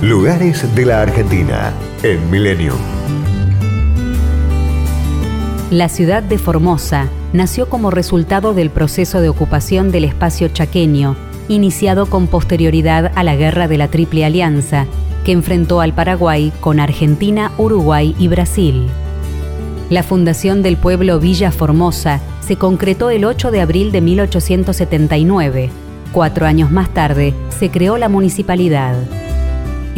Lugares de la Argentina en Milenio. La ciudad de Formosa nació como resultado del proceso de ocupación del espacio chaqueño, iniciado con posterioridad a la Guerra de la Triple Alianza, que enfrentó al Paraguay con Argentina, Uruguay y Brasil. La fundación del pueblo Villa Formosa se concretó el 8 de abril de 1879. Cuatro años más tarde se creó la municipalidad.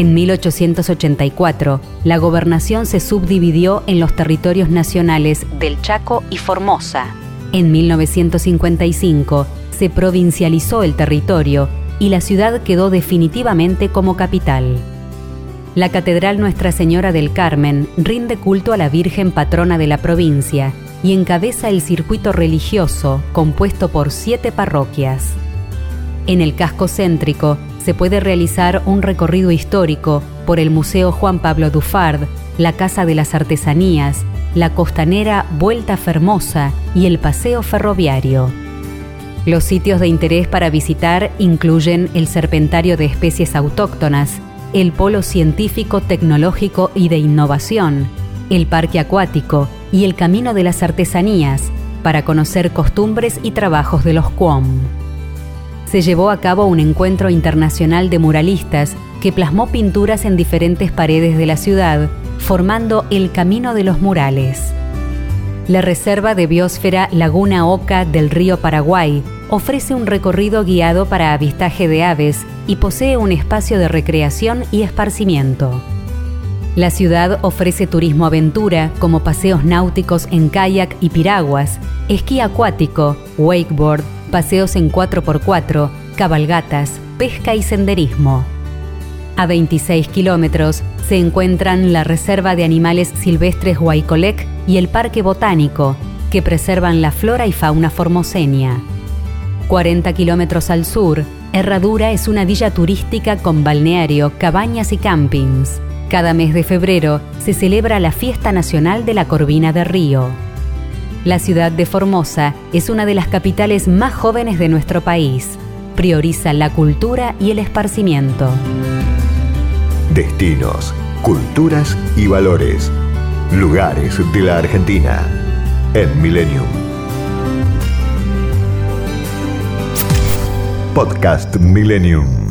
En 1884, la gobernación se subdividió en los territorios nacionales del Chaco y Formosa. En 1955, se provincializó el territorio y la ciudad quedó definitivamente como capital. La Catedral Nuestra Señora del Carmen rinde culto a la Virgen patrona de la provincia y encabeza el circuito religioso compuesto por siete parroquias. En el casco céntrico se puede realizar un recorrido histórico por el Museo Juan Pablo Dufard, la Casa de las Artesanías, la costanera Vuelta Fermosa y el Paseo Ferroviario. Los sitios de interés para visitar incluyen el Serpentario de Especies Autóctonas, el Polo Científico, Tecnológico y de Innovación, el Parque Acuático y el Camino de las Artesanías, para conocer costumbres y trabajos de los Cuom se llevó a cabo un encuentro internacional de muralistas que plasmó pinturas en diferentes paredes de la ciudad, formando el Camino de los Murales. La Reserva de Biosfera Laguna Oca del río Paraguay ofrece un recorrido guiado para avistaje de aves y posee un espacio de recreación y esparcimiento. La ciudad ofrece turismo aventura como paseos náuticos en kayak y piraguas, esquí acuático, wakeboard, paseos en 4x4, cabalgatas, pesca y senderismo. A 26 kilómetros se encuentran la Reserva de Animales Silvestres Huaycolec y el Parque Botánico, que preservan la flora y fauna formoseña. 40 kilómetros al sur, Herradura es una villa turística con balneario, cabañas y campings. Cada mes de febrero se celebra la Fiesta Nacional de la Corvina de Río. La ciudad de Formosa es una de las capitales más jóvenes de nuestro país. Prioriza la cultura y el esparcimiento. Destinos, culturas y valores. Lugares de la Argentina en Millennium. Podcast Millennium.